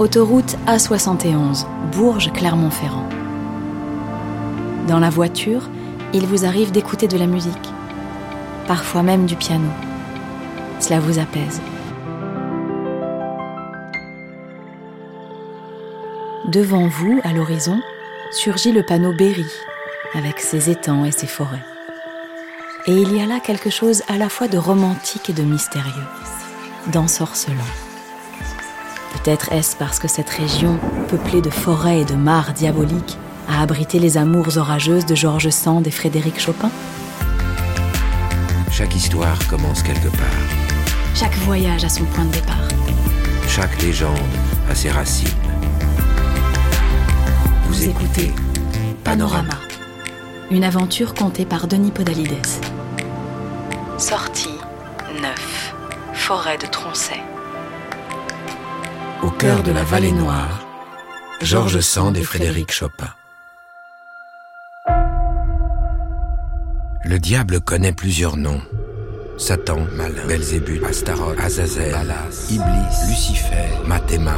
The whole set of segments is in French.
Autoroute A71, Bourges-Clermont-Ferrand. Dans la voiture, il vous arrive d'écouter de la musique, parfois même du piano. Cela vous apaise. Devant vous, à l'horizon, surgit le panneau Berry, avec ses étangs et ses forêts. Et il y a là quelque chose à la fois de romantique et de mystérieux, d'ensorcelant. Peut-être est-ce parce que cette région, peuplée de forêts et de mares diaboliques, a abrité les amours orageuses de Georges Sand et Frédéric Chopin? Chaque histoire commence quelque part. Chaque voyage a son point de départ. Chaque légende a ses racines. Vous, écoutez Panorama, une aventure contée par Denis Podalides. Sortie 9. Forêt de Troncet. Au cœur de la vallée noire, Georges Sand et Frédéric Chopin. Le diable connaît plusieurs noms. Satan, Malin, Belzébuth, Astaroth, Azazel, Balas, Iblis, Lucifer, Mathéma.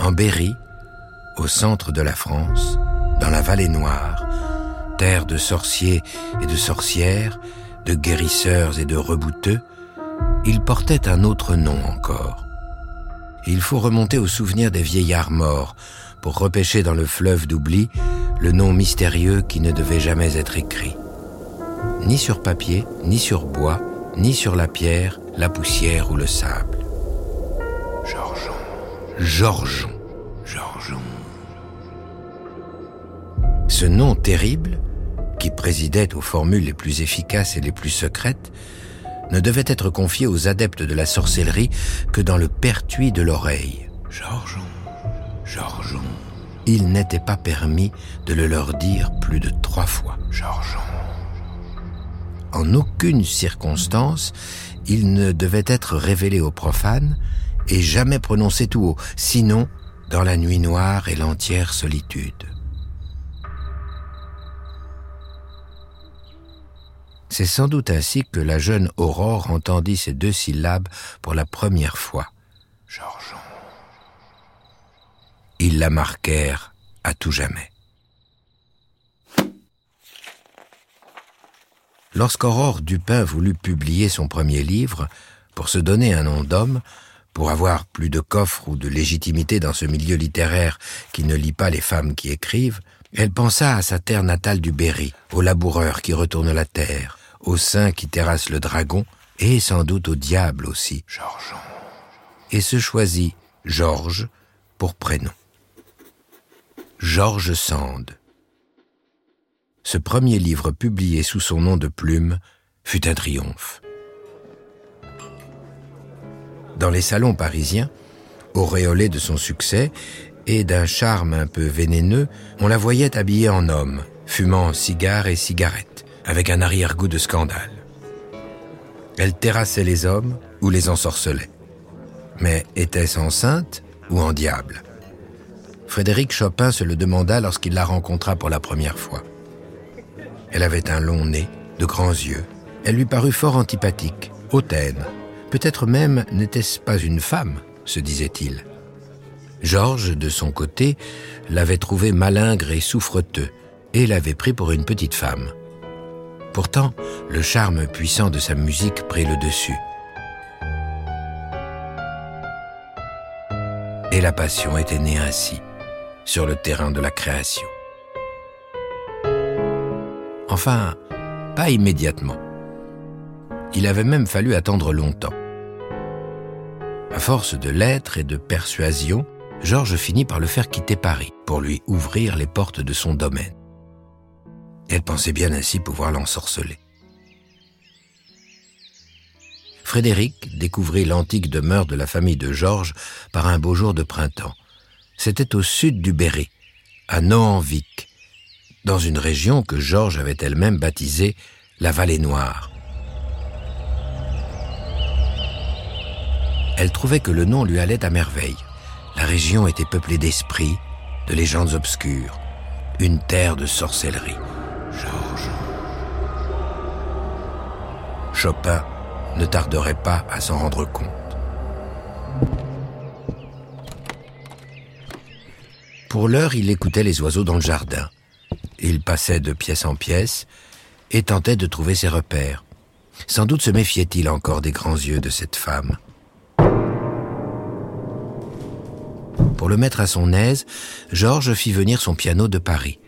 En Berry, au centre de la France, dans la vallée noire, terre de sorciers et de sorcières, de guérisseurs et de rebouteux, il portait un autre nom encore. Il faut remonter au souvenir des vieillards morts pour repêcher dans le fleuve d'oubli le nom mystérieux qui ne devait jamais être écrit. Ni sur papier, ni sur bois, ni sur la pierre, la poussière ou le sable. Georgeon. Georgeon. Georgeon. Ce nom terrible, qui présidait aux formules les plus efficaces et les plus secrètes, ne devait être confié aux adeptes de la sorcellerie que dans le pertuis de l'oreille. Georgeon. Georgeon il n'était pas permis de le leur dire plus de trois fois. Georgeon. En aucune circonstance, il ne devait être révélé aux profanes et jamais prononcé tout haut, sinon dans la nuit noire et l'entière solitude. C'est sans doute ainsi que la jeune Aurore entendit ces deux syllabes pour la première fois. Georgeon ils la marquèrent à tout jamais. Lorsqu'Aurore Dupin voulut publier son premier livre, pour se donner un nom d'homme, pour avoir plus de coffre ou de légitimité dans ce milieu littéraire qui ne lit pas les femmes qui écrivent, elle pensa à sa terre natale du Berry, au laboureur qui retourne la terre, au saint qui terrasse le dragon, et sans doute au diable aussi, Georgeon. Et se choisit Georges pour prénom. Georges Sand. Ce premier livre publié sous son nom de plume fut un triomphe. Dans les salons parisiens, auréolée de son succès et d'un charme un peu vénéneux, on la voyait habillée en homme, fumant cigares et cigarettes, avec un arrière-goût de scandale. Elle terrassait les hommes ou les ensorcelait. Mais était-ce enceinte ou en diable? Frédéric Chopin se le demanda lorsqu'il la rencontra pour la première fois. Elle avait un long nez, de grands yeux. Elle lui parut fort antipathique, hautaine. Peut-être même n'était-ce pas une femme, se disait-il. Georges, de son côté, l'avait trouvé malingre et souffreteux, et l'avait pris pour une petite femme. Pourtant, le charme puissant de sa musique prit le dessus. Et la passion était née ainsi sur le terrain de la création. Enfin, pas immédiatement. Il avait même fallu attendre longtemps. À force de lettres et de persuasion, Georges finit par le faire quitter Paris pour lui ouvrir les portes de son domaine. Elle pensait bien ainsi pouvoir l'ensorceler. Frédéric découvrit l'antique demeure de la famille de Georges par un beau jour de printemps c'était au sud du Berry, à Noanvic, dans une région que Georges avait elle-même baptisée la Vallée Noire. Elle trouvait que le nom lui allait à merveille. La région était peuplée d'esprits, de légendes obscures, une terre de sorcellerie. Chopin ne tarderait pas à s'en rendre compte. Pour l'heure, il écoutait les oiseaux dans le jardin. Il passait de pièce en pièce et tentait de trouver ses repères. Sans doute se méfiait-il encore des grands yeux de cette femme. Pour le mettre à son aise, Georges fit venir son piano de Paris.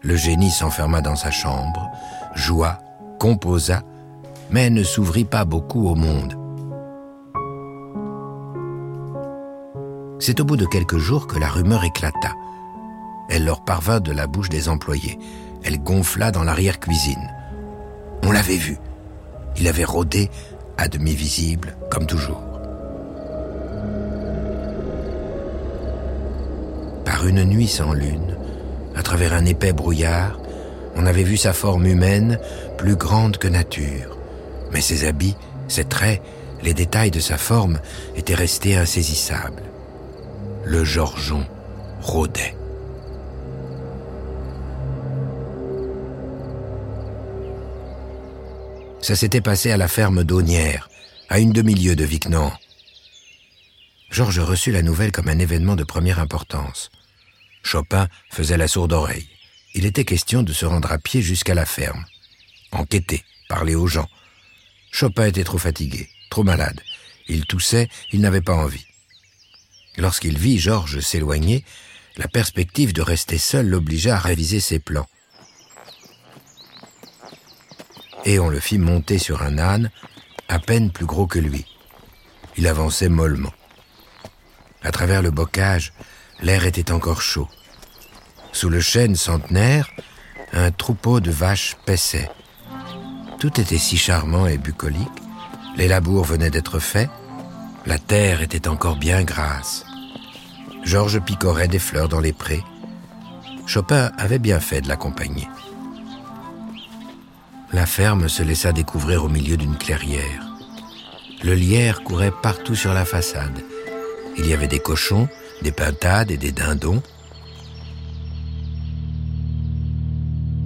Le génie s'enferma dans sa chambre, joua, composa, mais ne s'ouvrit pas beaucoup au monde. C'est au bout de quelques jours que la rumeur éclata. Elle leur parvint de la bouche des employés. Elle gonfla dans l'arrière-cuisine. On l'avait vu. Il avait rôdé, à demi visible, comme toujours. Une nuit sans lune, à travers un épais brouillard, on avait vu sa forme humaine plus grande que nature. Mais ses habits, ses traits, les détails de sa forme étaient restés insaisissables le Georgeon rôdait. Ça s'était passé à la ferme d'Aunière, à une demi-lieue de Vicnan. Georges reçut la nouvelle comme un événement de première importance. Chopin faisait la sourde oreille. Il était question de se rendre à pied jusqu'à la ferme. Enquêter, parler aux gens. Chopin était trop fatigué, trop malade. Il toussait, il n'avait pas envie. Lorsqu'il vit Georges s'éloigner, la perspective de rester seul l'obligea à réviser ses plans. Et on le fit monter sur un âne, à peine plus gros que lui. Il avançait mollement. À travers le bocage, l'air était encore chaud. Sous le chêne centenaire, un troupeau de vaches paissait. Tout était si charmant et bucolique. Les labours venaient d'être faits. La terre était encore bien grasse. Georges picorait des fleurs dans les prés. Chopin avait bien fait de l'accompagner. La ferme se laissa découvrir au milieu d'une clairière. Le lierre courait partout sur la façade. Il y avait des cochons, des pintades et des dindons.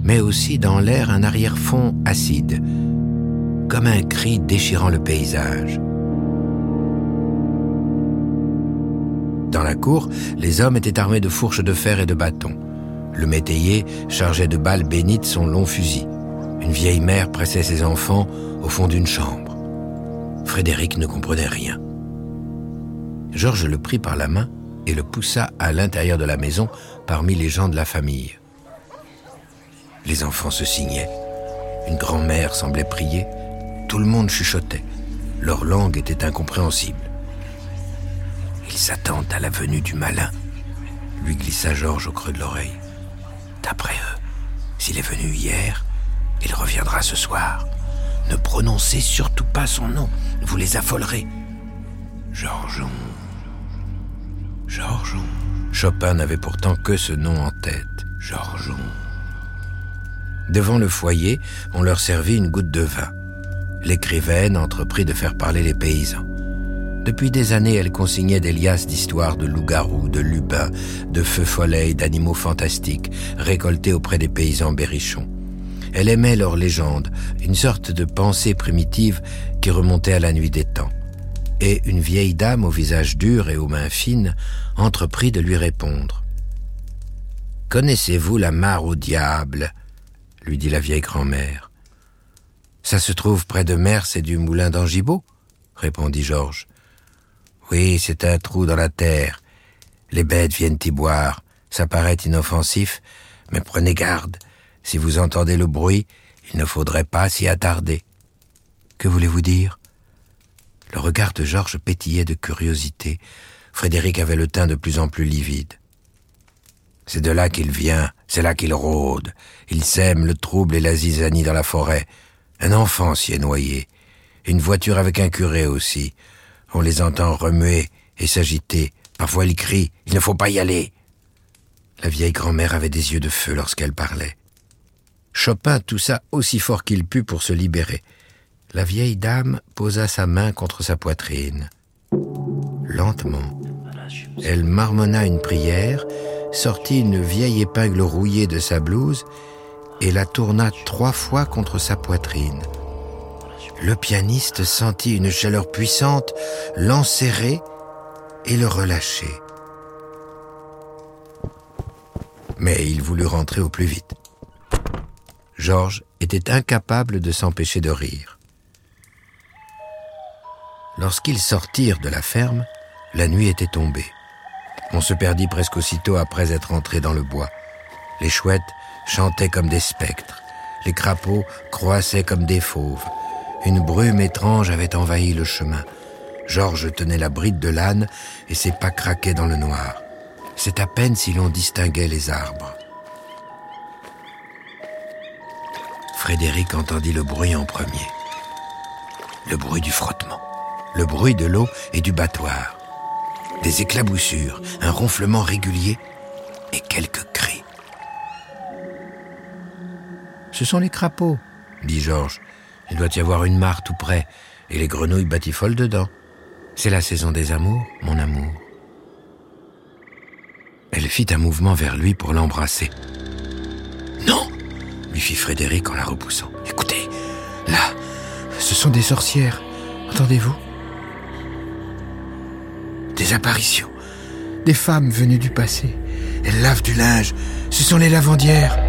Mais aussi dans l'air un arrière-fond acide, comme un cri déchirant le paysage. Dans la cour, les hommes étaient armés de fourches de fer et de bâtons. Le métayer chargeait de balles bénites son long fusil. Une vieille mère pressait ses enfants au fond d'une chambre. Frédéric ne comprenait rien. Georges le prit par la main et le poussa à l'intérieur de la maison parmi les gens de la famille. Les enfants se signaient. Une grand-mère semblait prier. Tout le monde chuchotait. Leur langue était incompréhensible. Ils s'attendent à la venue du malin, lui glissa Georges au creux de l'oreille. D'après eux, s'il est venu hier, il reviendra ce soir. Ne prononcez surtout pas son nom, vous les affolerez. Georgeon. Georgeon. Chopin n'avait pourtant que ce nom en tête. Georgeon. Devant le foyer, on leur servit une goutte de vin. L'écrivaine entreprit de faire parler les paysans. Depuis des années, elle consignait des liasses d'histoires de loups-garous, de lubins, de feux follets et d'animaux fantastiques récoltés auprès des paysans berrichons. Elle aimait leurs légendes, une sorte de pensée primitive qui remontait à la nuit des temps. Et une vieille dame au visage dur et aux mains fines entreprit de lui répondre. Connaissez-vous la mare au diable? lui dit la vieille grand-mère. Ça se trouve près de Mers et du moulin d'Angibault répondit Georges. Oui, c'est un trou dans la terre. Les bêtes viennent y boire. Ça paraît inoffensif, mais prenez garde. Si vous entendez le bruit, il ne faudrait pas s'y attarder. Que voulez-vous dire? Le regard de Georges pétillait de curiosité. Frédéric avait le teint de plus en plus livide. C'est de là qu'il vient, c'est là qu'il rôde. Il sème le trouble et la zizanie dans la forêt. Un enfant s'y est noyé. Une voiture avec un curé aussi. On les entend remuer et s'agiter. Parfois ils crient Il ne faut pas y aller. La vieille grand-mère avait des yeux de feu lorsqu'elle parlait. Chopin toussa aussi fort qu'il put pour se libérer. La vieille dame posa sa main contre sa poitrine. Lentement, elle marmonna une prière, sortit une vieille épingle rouillée de sa blouse et la tourna trois fois contre sa poitrine. Le pianiste sentit une chaleur puissante l'enserrer et le relâcher. Mais il voulut rentrer au plus vite. Georges était incapable de s'empêcher de rire. Lorsqu'ils sortirent de la ferme, la nuit était tombée. On se perdit presque aussitôt après être entré dans le bois. Les chouettes chantaient comme des spectres. Les crapauds croissaient comme des fauves. Une brume étrange avait envahi le chemin. Georges tenait la bride de l'âne et ses pas craquaient dans le noir. C'est à peine si l'on distinguait les arbres. Frédéric entendit le bruit en premier. Le bruit du frottement, le bruit de l'eau et du battoir. Des éclaboussures, un ronflement régulier et quelques cris. Ce sont les crapauds, dit Georges. Il doit y avoir une mare tout près, et les grenouilles batifolent dedans. C'est la saison des amours, mon amour. Elle fit un mouvement vers lui pour l'embrasser. Non lui fit Frédéric en la repoussant. Écoutez, là, ce sont des sorcières. Entendez-vous? Des apparitions. Des femmes venues du passé. Elles lavent du linge. Ce sont les lavandières.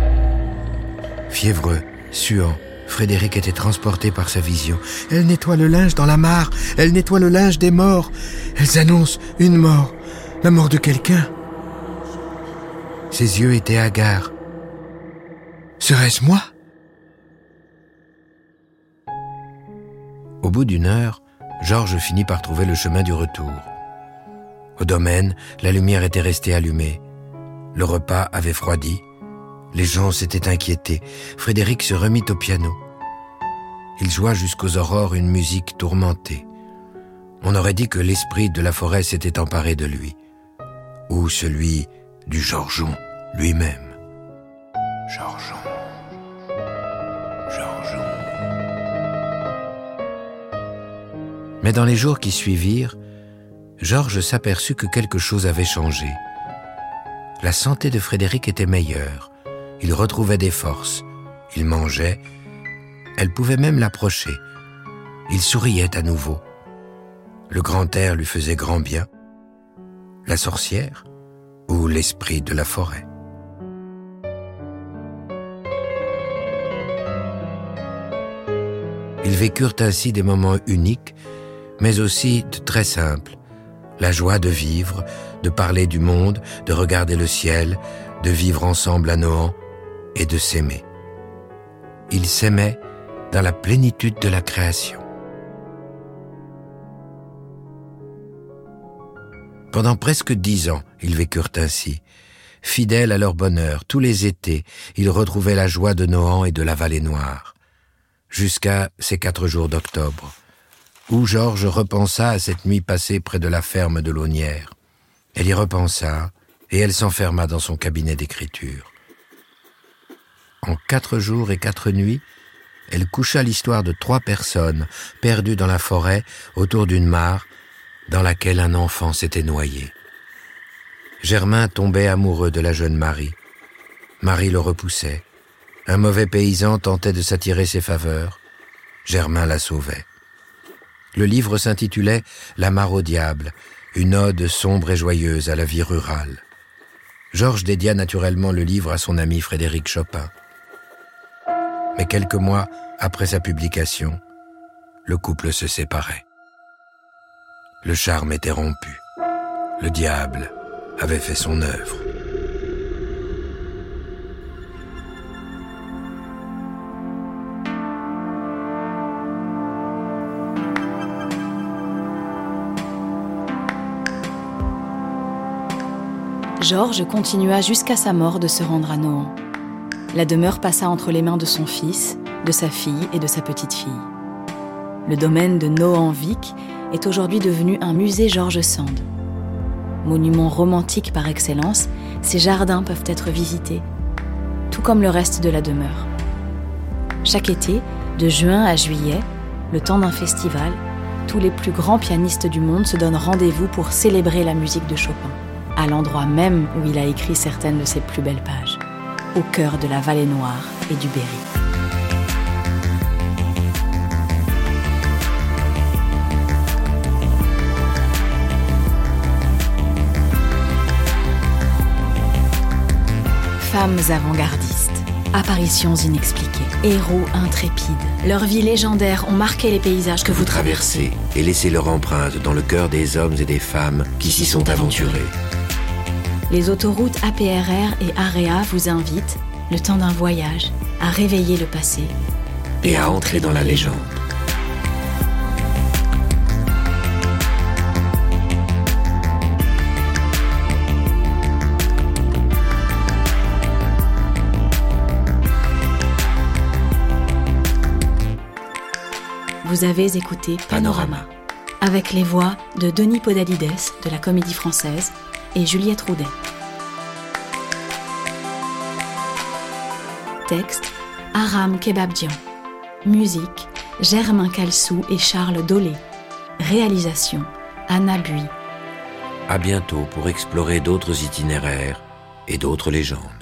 Fiévreux, suant, Frédéric était transporté par sa vision. Elles nettoient le linge dans la mare. Elles nettoient le linge des morts. Elles annoncent une mort. La mort de quelqu'un. Ses yeux étaient hagards. Serait-ce moi? Au bout d'une heure, Georges finit par trouver le chemin du retour. Au domaine, la lumière était restée allumée. Le repas avait froidi. Les gens s'étaient inquiétés. Frédéric se remit au piano. Il joua jusqu'aux aurores une musique tourmentée. On aurait dit que l'esprit de la forêt s'était emparé de lui, ou celui du Georgeon lui-même. Georgeon. Georgeon. Mais dans les jours qui suivirent, Georges s'aperçut que quelque chose avait changé. La santé de Frédéric était meilleure. Il retrouvait des forces. Il mangeait. Elle pouvait même l'approcher. Il souriait à nouveau. Le grand air lui faisait grand bien. La sorcière ou l'esprit de la forêt. Ils vécurent ainsi des moments uniques, mais aussi très simples. La joie de vivre, de parler du monde, de regarder le ciel, de vivre ensemble à Nohant et de s'aimer. Ils s'aimaient dans la plénitude de la création. Pendant presque dix ans, ils vécurent ainsi. Fidèles à leur bonheur, tous les étés, ils retrouvaient la joie de Nohant et de la vallée noire. Jusqu'à ces quatre jours d'octobre, où Georges repensa à cette nuit passée près de la ferme de l'Aunière. Elle y repensa, et elle s'enferma dans son cabinet d'écriture. En quatre jours et quatre nuits, elle coucha l'histoire de trois personnes perdues dans la forêt autour d'une mare dans laquelle un enfant s'était noyé. Germain tombait amoureux de la jeune Marie. Marie le repoussait. Un mauvais paysan tentait de s'attirer ses faveurs. Germain la sauvait. Le livre s'intitulait La mare au diable, une ode sombre et joyeuse à la vie rurale. Georges dédia naturellement le livre à son ami Frédéric Chopin. Mais quelques mois après sa publication, le couple se séparait. Le charme était rompu. Le diable avait fait son œuvre. Georges continua jusqu'à sa mort de se rendre à Nohant. La demeure passa entre les mains de son fils, de sa fille et de sa petite-fille. Le domaine de Nohant-Vic est aujourd'hui devenu un musée Georges Sand. Monument romantique par excellence, ces jardins peuvent être visités, tout comme le reste de la demeure. Chaque été, de juin à juillet, le temps d'un festival, tous les plus grands pianistes du monde se donnent rendez-vous pour célébrer la musique de Chopin, à l'endroit même où il a écrit certaines de ses plus belles pages, au cœur de la vallée noire et du Berry. Femmes avant-gardistes, apparitions inexpliquées, héros intrépides. Leurs vies légendaires ont marqué les paysages que vous traversez et laissé leur empreinte dans le cœur des hommes et des femmes qui s'y sont aventurés. Les autoroutes APRR et AREA vous invitent, le temps d'un voyage, à réveiller le passé et à entrer dans la légende. Vous avez écouté Panorama, avec les voix de Denis Podalides de la Comédie Française et Juliette Roudet. Texte Aram Kebabdian. Musique Germain Calsou et Charles Dolé. Réalisation Anna Bui. À bientôt pour explorer d'autres itinéraires et d'autres légendes.